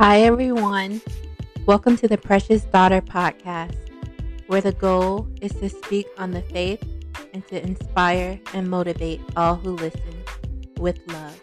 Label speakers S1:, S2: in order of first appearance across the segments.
S1: Hi, everyone. Welcome to the Precious Daughter podcast, where the goal is to speak on the faith and to inspire and motivate all who listen with love.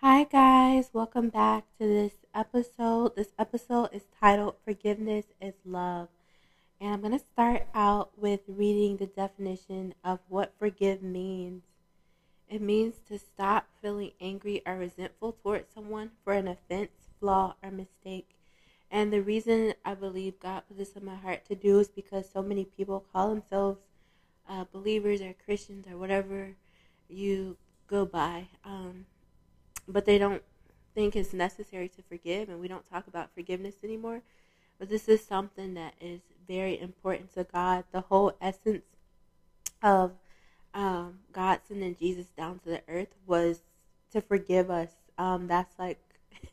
S1: Hi, guys. Welcome back to this episode. This episode is titled Forgiveness is Love. And I'm going to start out with reading the definition of what forgive means. It means to stop feeling angry or resentful towards someone for an offense, flaw, or mistake. And the reason I believe God put this in my heart to do is because so many people call themselves uh, believers or Christians or whatever you go by, um, but they don't think it's necessary to forgive, and we don't talk about forgiveness anymore. But this is something that is very important to God. The whole essence of um, God sending Jesus down to the earth was to forgive us. Um, that's like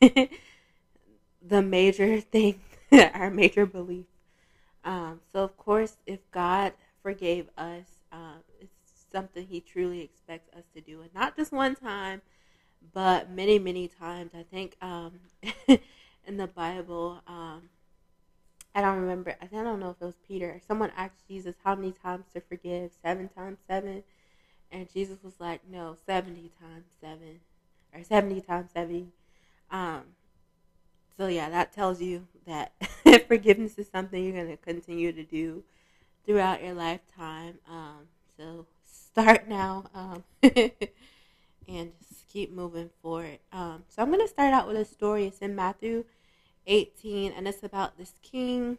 S1: the major thing, our major belief. Um, so, of course, if God forgave us, uh, it's something He truly expects us to do, and not just one time, but many, many times. I think um, in the Bible, um, I don't remember. I don't know if it was Peter. Someone asked Jesus how many times to forgive. Seven times seven. And Jesus was like, no, 70 times 7 or 70 times 70. Um, so, yeah, that tells you that forgiveness is something you're going to continue to do throughout your lifetime. Um, so, start now um, and just keep moving forward. Um, so, I'm going to start out with a story. It's in Matthew 18, and it's about this king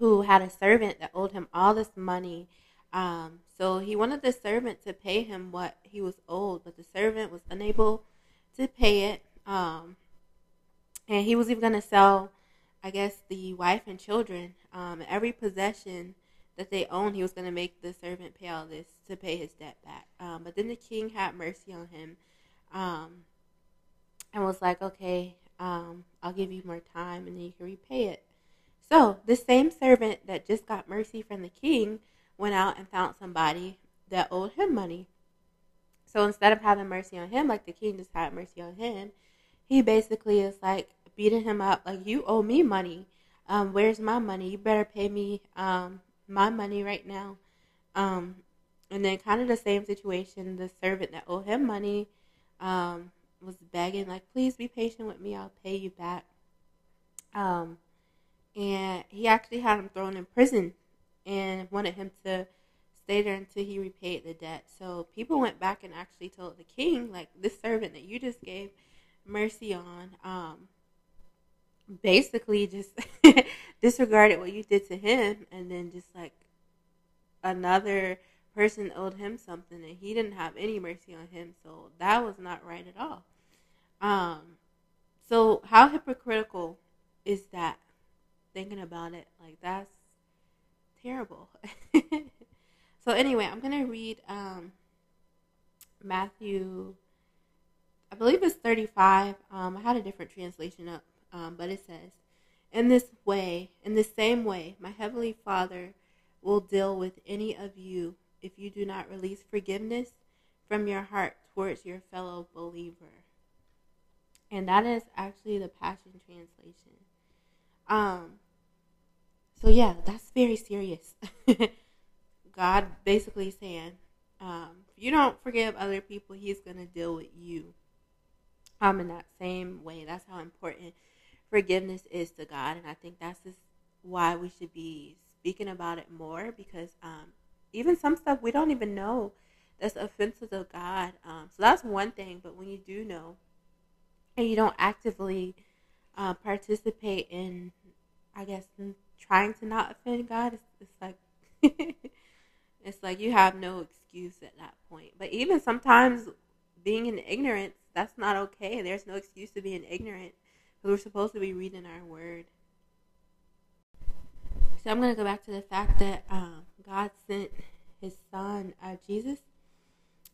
S1: who had a servant that owed him all this money um, so he wanted the servant to pay him what he was owed, but the servant was unable to pay it. Um, and he was even going to sell, I guess, the wife and children. Um, every possession that they owned, he was going to make the servant pay all this to pay his debt back. Um, but then the king had mercy on him um, and was like, okay, um, I'll give you more time and then you can repay it. So the same servant that just got mercy from the king went out and found somebody that owed him money. So instead of having mercy on him, like the king just had mercy on him, he basically is like beating him up, like, you owe me money. Um, where's my money? You better pay me um, my money right now. Um, and then, kind of the same situation, the servant that owed him money um, was begging, like, please be patient with me, I'll pay you back. Um, and he actually had him thrown in prison and wanted him to stay there until he repaid the debt. So people went back and actually told the king, like this servant that you just gave mercy on, um, basically just disregarded what you did to him, and then just like another person owed him something, and he didn't have any mercy on him. So that was not right at all. Um, so how hypocritical is that? Thinking about it, like that's terrible. so anyway, I'm gonna read um, Matthew. I believe it's 35. Um, I had a different translation up, um, but it says, "In this way, in the same way, my heavenly Father will deal with any of you if you do not release forgiveness from your heart towards your fellow believer." And that is actually the Passion Translation. Um, so yeah, that's very serious. God basically saying, um, if you don't forgive other people, He's gonna deal with you. Um, in that same way, that's how important forgiveness is to God, and I think that's just why we should be speaking about it more because um, even some stuff we don't even know that's offensive to God. Um, so that's one thing. But when you do know, and you don't actively uh, participate in, I guess, trying to not offend God, it's, it's like it's like you have no excuse at that point. But even sometimes being in ignorance, that's not okay. There's no excuse to be being ignorant because we're supposed to be reading our word. So I'm going to go back to the fact that um, God sent His Son, uh, Jesus,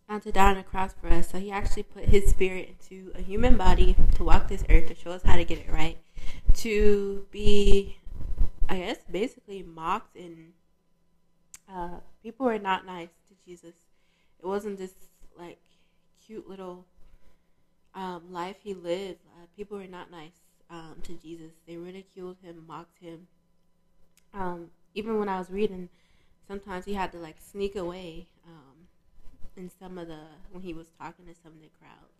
S1: uh, to die on the cross for us. So He actually put His Spirit into a human body to walk this earth to show us how to get it right, to be I guess basically mocked and uh, people were not nice to Jesus. It wasn't just like cute little um, life he lived, uh, people were not nice um, to Jesus. They ridiculed him, mocked him. Um, even when I was reading, sometimes he had to like sneak away um, in some of the when he was talking to some of the crowds.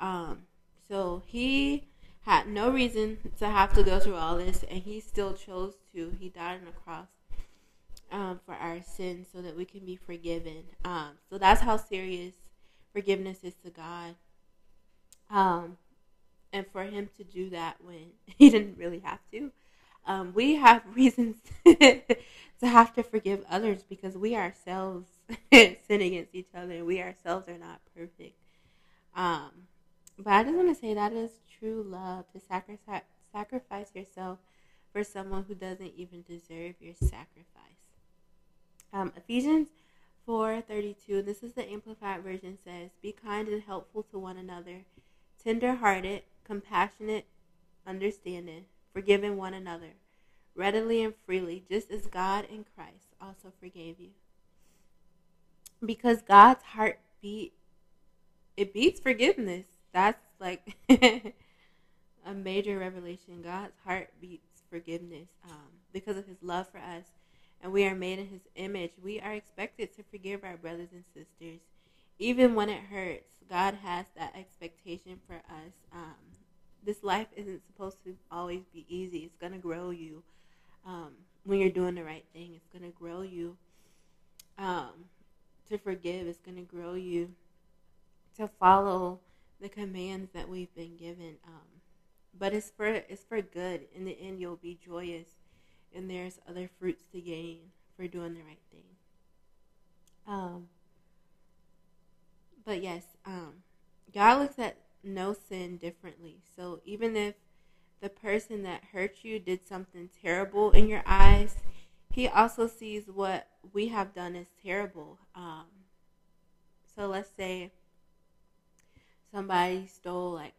S1: Um, so he had no reason to have to go through all this, and he still chose to. He died on the cross um, for our sins so that we can be forgiven. Um, so that's how serious forgiveness is to God. Um, and for him to do that when he didn't really have to. Um, we have reasons to have to forgive others because we ourselves sin against each other we ourselves are not perfect. Um, but I just want to say that is true love to sacrifice sacrifice yourself for someone who doesn't even deserve your sacrifice. Um, Ephesians 4:32. This is the amplified version says, "Be kind and helpful to one another, tender-hearted, compassionate, understanding, forgiving one another, readily and freely, just as God in Christ also forgave you." Because God's heart beat it beats forgiveness. That's like a major revelation. God's heart beats forgiveness um, because of His love for us and we are made in his image, we are expected to forgive our brothers and sisters, even when it hurts. God has that expectation for us. Um, this life isn't supposed to always be easy. It's going to grow you um, when you're doing the right thing. It's going to grow you um, to forgive. It's going to grow you to follow the commands that we've been given. Um, but it's for it's for good. In the end, you'll be joyous and there's other fruits to gain for doing the right thing. Um, but yes, um, God looks at no sin differently. So even if the person that hurt you did something terrible in your eyes, He also sees what we have done as terrible. Um, so let's say somebody stole like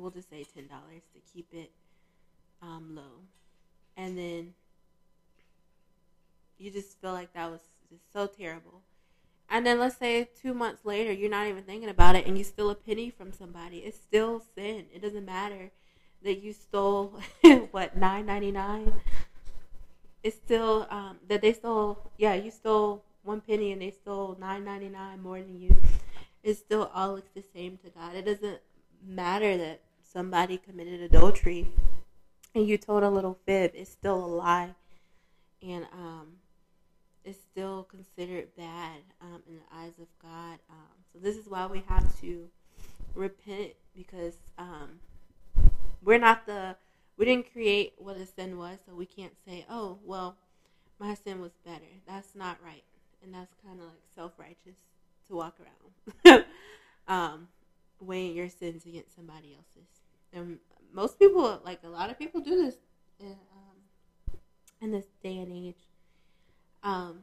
S1: we'll just say ten dollars to keep it um, low and then you just feel like that was just so terrible. And then let's say two months later, you're not even thinking about it, and you steal a penny from somebody. It's still sin. It doesn't matter that you stole what nine ninety nine. It's still um, that they stole. Yeah, you stole one penny, and they stole nine ninety nine more than you. It still all looks the same to God. It doesn't matter that somebody committed adultery and you told a little fib, it's still a lie, and um, it's still considered bad um, in the eyes of God. Um, so this is why we have to repent because um, we're not the we didn't create what a sin was, so we can't say, oh well, my sin was better. That's not right, and that's kind of like self righteous to walk around. um, weighing your sins against somebody else's. And most people, like a lot of people, do this in, um, in this day and age. Um,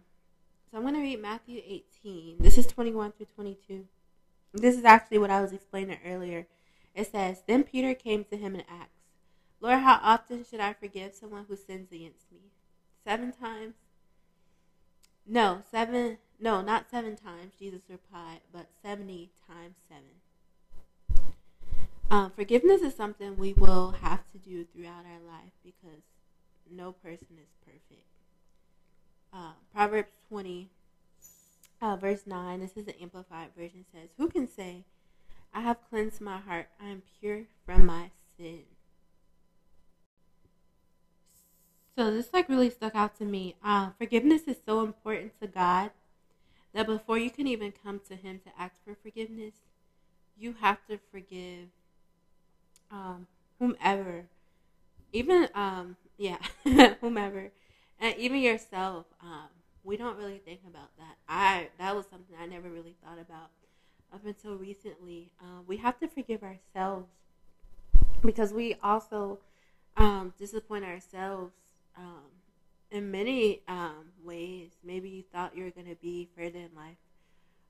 S1: so I'm going to read Matthew 18. This is 21 through 22. This is actually what I was explaining earlier. It says, Then Peter came to him and asked, Lord, how often should I forgive someone who sins against me? Seven times? No, seven. No, not seven times, Jesus replied, but 70 times seven. Um, forgiveness is something we will have to do throughout our life because no person is perfect. Uh, Proverbs 20, uh, verse 9, this is the Amplified Version, says, Who can say, I have cleansed my heart, I am pure from my sin? So this like really stuck out to me. Uh, forgiveness is so important to God that before you can even come to Him to ask for forgiveness, you have to forgive um, whomever, even um, yeah, whomever, and even yourself. Um, we don't really think about that. I that was something I never really thought about up until recently. Uh, we have to forgive ourselves because we also um, disappoint ourselves um, in many um, ways. Maybe you thought you were going to be further in life,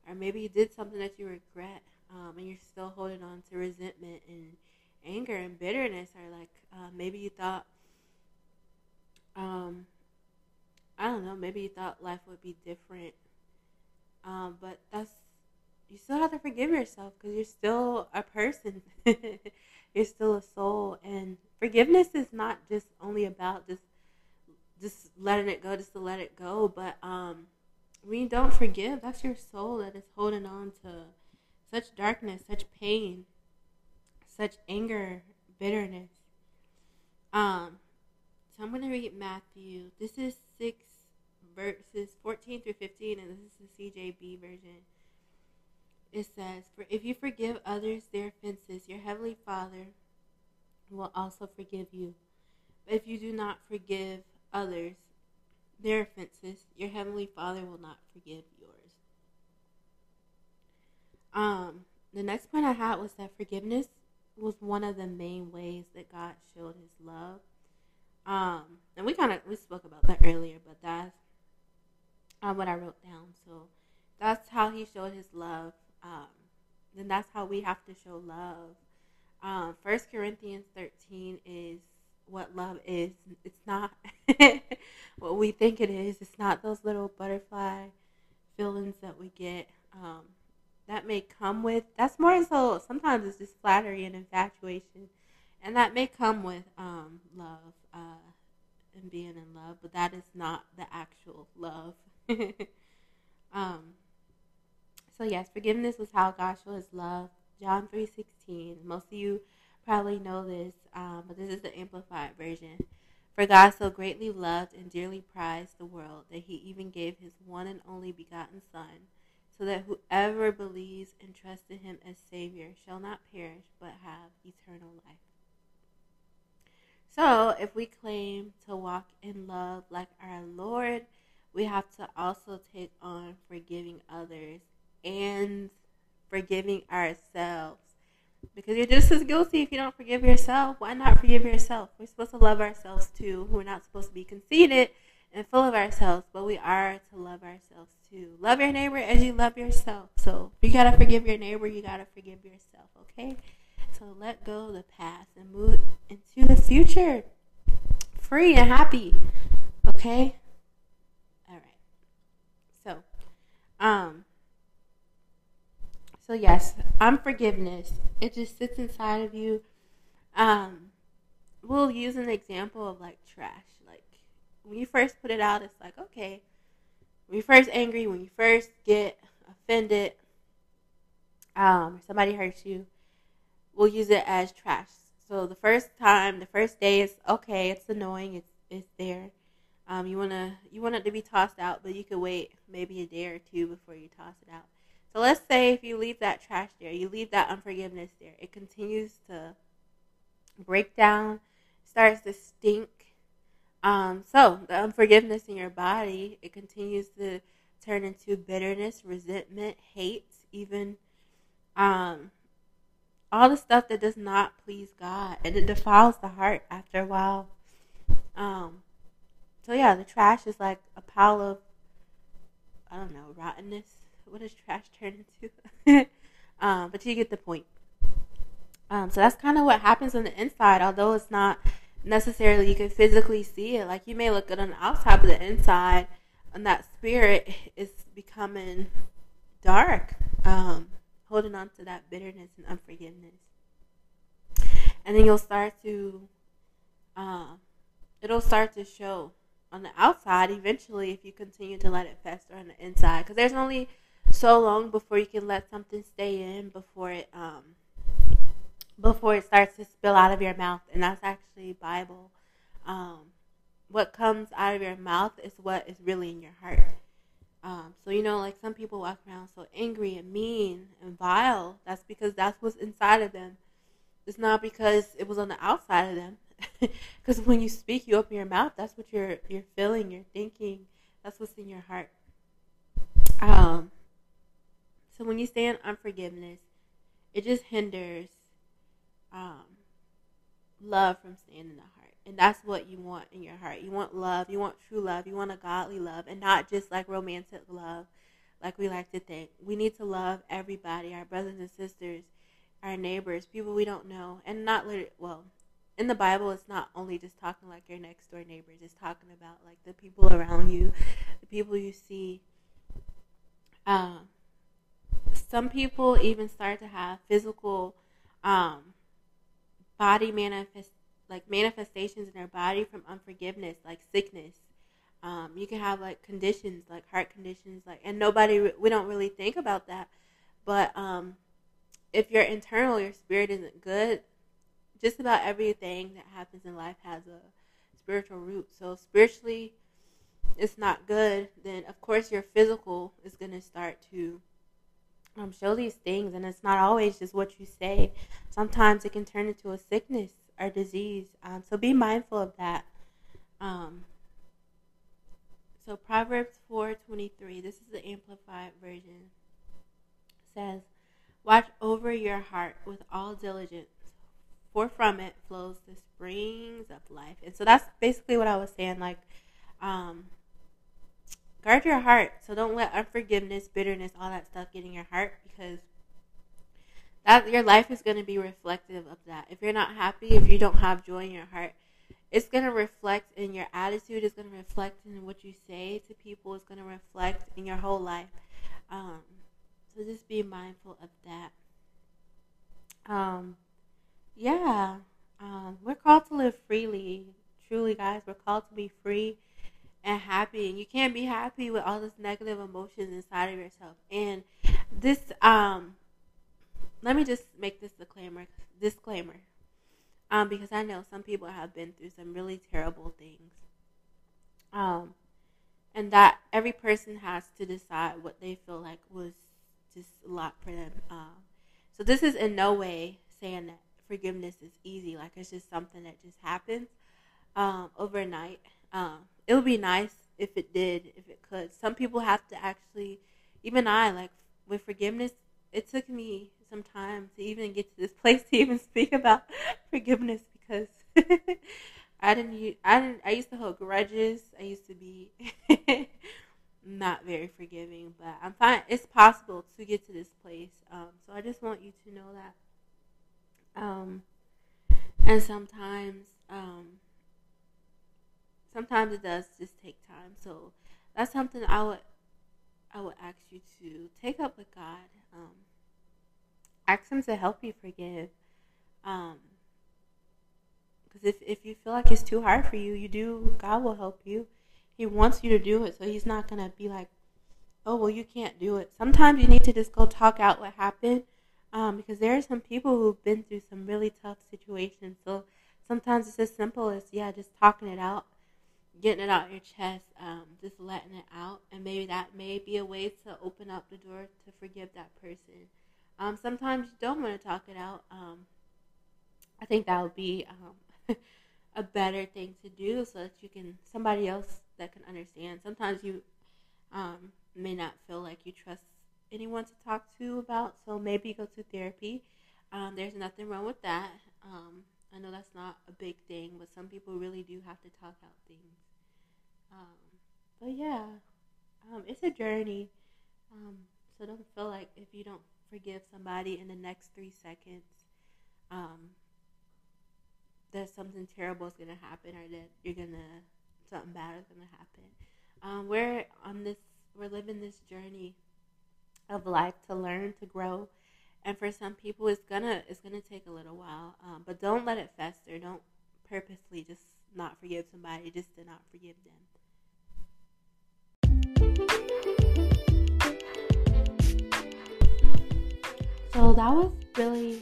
S1: or maybe you did something that you regret, um, and you're still holding on to resentment and anger and bitterness or like uh, maybe you thought um i don't know maybe you thought life would be different um but that's you still have to forgive yourself because you're still a person. you're still a soul, and forgiveness is not just only about just just letting it go, just to let it go. But um, when you don't forgive, that's your soul that is holding on to such darkness, such pain, such anger, bitterness. Um, so I'm going to read Matthew. This is 6 verses 14 through 15, and this is the CJB version. It says, For if you forgive others their offenses, your heavenly Father will also forgive you. But if you do not forgive others their offenses, your heavenly Father will not forgive yours. Um, the next point I had was that forgiveness was one of the main ways that God showed His love. Um, and we kind of we spoke about that earlier, but that's uh, what I wrote down. So that's how He showed His love. Um, then that's how we have to show love. Um, First Corinthians thirteen is what love is. It's not what we think it is. It's not those little butterfly feelings that we get. Um, that may come with that's more so sometimes it's just flattery and infatuation. And that may come with um, love uh, and being in love but that is not the actual love. Um, so yes forgiveness was how god showed his love. John 3.16 most of you probably know this um, but this is the amplified version. For god so greatly loved and dearly prized the world that he even gave his one and only begotten son so that whoever believes and trusts in him as Savior shall not perish but have eternal life. So, if we claim to walk in love like our Lord, we have to also take on forgiving others and forgiving ourselves. Because you're just as guilty if you don't forgive yourself. Why not forgive yourself? We're supposed to love ourselves too. We're not supposed to be conceited and full of ourselves, but we are to love ourselves too. Love your neighbor as you love yourself. So you gotta forgive your neighbor, you gotta forgive yourself, okay? So let go of the past and move into the future. Free and happy. Okay? Alright. So, um so yes, unforgiveness. It just sits inside of you. Um we'll use an example of like trash when you first put it out, it's like, okay, when you're first angry, when you first get offended, um, somebody hurts you, we'll use it as trash. So the first time, the first day is okay, it's annoying, it's it's there. Um, you wanna you want it to be tossed out, but you could wait maybe a day or two before you toss it out. So let's say if you leave that trash there, you leave that unforgiveness there, it continues to break down, starts to stink, um, so the unforgiveness in your body, it continues to turn into bitterness, resentment, hate, even um, all the stuff that does not please God, and it defiles the heart after a while. Um, so yeah, the trash is like a pile of I don't know rottenness. What does trash turn into? um, but you get the point. Um, so that's kind of what happens on the inside, although it's not necessarily you can physically see it. Like you may look good on the outside, but the inside and that spirit is becoming dark, um, holding on to that bitterness and unforgiveness. And then you'll start to, uh, it'll start to show on the outside eventually if you continue to let it fester on the inside. Because there's only so long before you can let something stay in before it um, before it starts to spill out of your mouth, and that's actually Bible. Um, what comes out of your mouth is what is really in your heart. Um, so you know, like some people walk around so angry and mean and vile. That's because that's what's inside of them. It's not because it was on the outside of them. Because when you speak, you open your mouth. That's what you're you're feeling. You're thinking. That's what's in your heart. Um. So when you stay in unforgiveness, it just hinders um, love from staying in the heart. And that's what you want in your heart. You want love. You want true love. You want a godly love and not just like romantic love like we like to think. We need to love everybody, our brothers and sisters, our neighbors, people we don't know. And not literally, well, in the Bible, it's not only just talking like your next door neighbors, it's talking about like the people around you, the people you see. Um, some people even start to have physical um, body manifest like manifestations in their body from unforgiveness, like sickness. Um, you can have like conditions, like heart conditions, like, and nobody we don't really think about that. But um, if your internal, your spirit isn't good, just about everything that happens in life has a spiritual root. So spiritually, it's not good. Then of course your physical is gonna start to um, show these things, and it's not always just what you say. Sometimes it can turn into a sickness or disease. Um, so be mindful of that. Um, so Proverbs four twenty three. This is the amplified version. Says, "Watch over your heart with all diligence, for from it flows the springs of life." And so that's basically what I was saying. Like, um, guard your heart. So don't let unforgiveness, bitterness, all that stuff get in your heart because that your life is going to be reflective of that. If you're not happy, if you don't have joy in your heart, it's going to reflect in your attitude. It's going to reflect in what you say to people. It's going to reflect in your whole life. Um, so just be mindful of that. Um, yeah, um, we're called to live freely. Truly, guys, we're called to be free and happy and you can't be happy with all this negative emotions inside of yourself. And this um let me just make this disclaimer disclaimer um because i know some people have been through some really terrible things. Um and that every person has to decide what they feel like was just a lot for them. Um so this is in no way saying that forgiveness is easy like it's just something that just happens um overnight um it would be nice if it did, if it could. Some people have to actually, even I, like with forgiveness, it took me some time to even get to this place to even speak about forgiveness because I didn't, I didn't, I used to hold grudges. I used to be not very forgiving, but I'm fine. It's possible to get to this place. Um, so I just want you to know that. Um, and sometimes, um, sometimes it does just take time. So that's something I would I would ask you to take up with God. Um, ask Him to help you forgive. Um, because if if you feel like it's too hard for you, you do. God will help you. He wants you to do it, so He's not gonna be like, "Oh, well, you can't do it." Sometimes you need to just go talk out what happened, um, because there are some people who've been through some really tough situations. So sometimes it's as simple as yeah, just talking it out getting it out your chest, um, just letting it out, and maybe that may be a way to open up the door to forgive that person. Um, sometimes you don't want to talk it out. Um, I think that would be um, a better thing to do, so that you can somebody else that can understand. Sometimes you um, may not feel like you trust anyone to talk to about, so maybe go to therapy. Um, there's nothing wrong with that. I know that's not a big thing, but some people really do have to talk out things. Um, but yeah, um, it's a journey. Um, so don't feel like if you don't forgive somebody in the next three seconds, um, that something terrible is gonna happen or that you're gonna something bad is gonna happen. Um, we're on this, we're living this journey of life to learn, to grow, and for some people, it's gonna it's gonna take a little while. Um, but don't let it fester. Don't purposely just not forgive somebody just to not forgive them. So that was really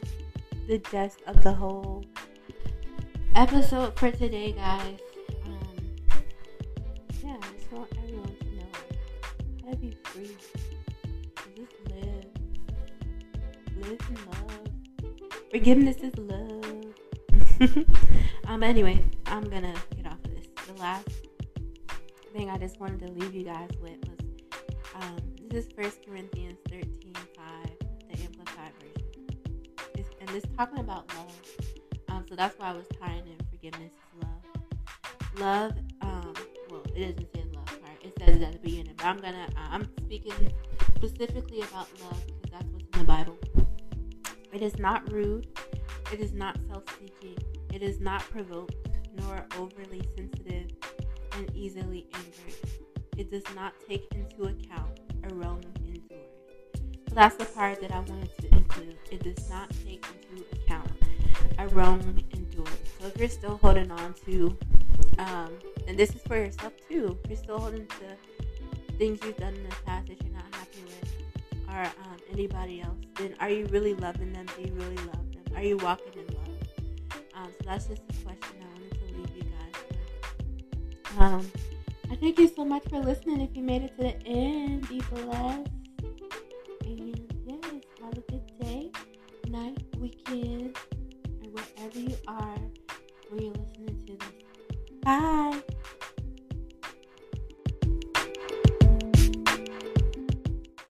S1: the gist of the whole episode for today, guys. Um, yeah, I just want everyone to know how to be free. Just live. Live in love. Forgiveness is love. um, anyway, I'm gonna get off of this. The last thing I just wanted to leave you guys with was um, this is First Corinthians 13 5 and it's talking about love. Um, so that's why I was tying in forgiveness is love. Love, um, well, it doesn't say love part. It says it at the beginning, but I'm gonna, uh, I'm speaking specifically about love because that's what's in the Bible. It is not rude. It is not self-seeking. It is not provoked, nor overly sensitive and easily angered. It does not take into account a wrong So that's the part that I wanted to include. It does not take into account a wrong endured. So if you're still holding on to, um, and this is for yourself too, if you're still holding to things you've done in the past that you're not happy with, or um, anybody else, then are you really loving them? Do you really love them? Are you walking in love? Um, so that's just the question Um, I thank you so much for listening. If you made it to the end, be blessed. And yes, have a good day, night, weekend, or wherever you are where you're listening to this. Bye.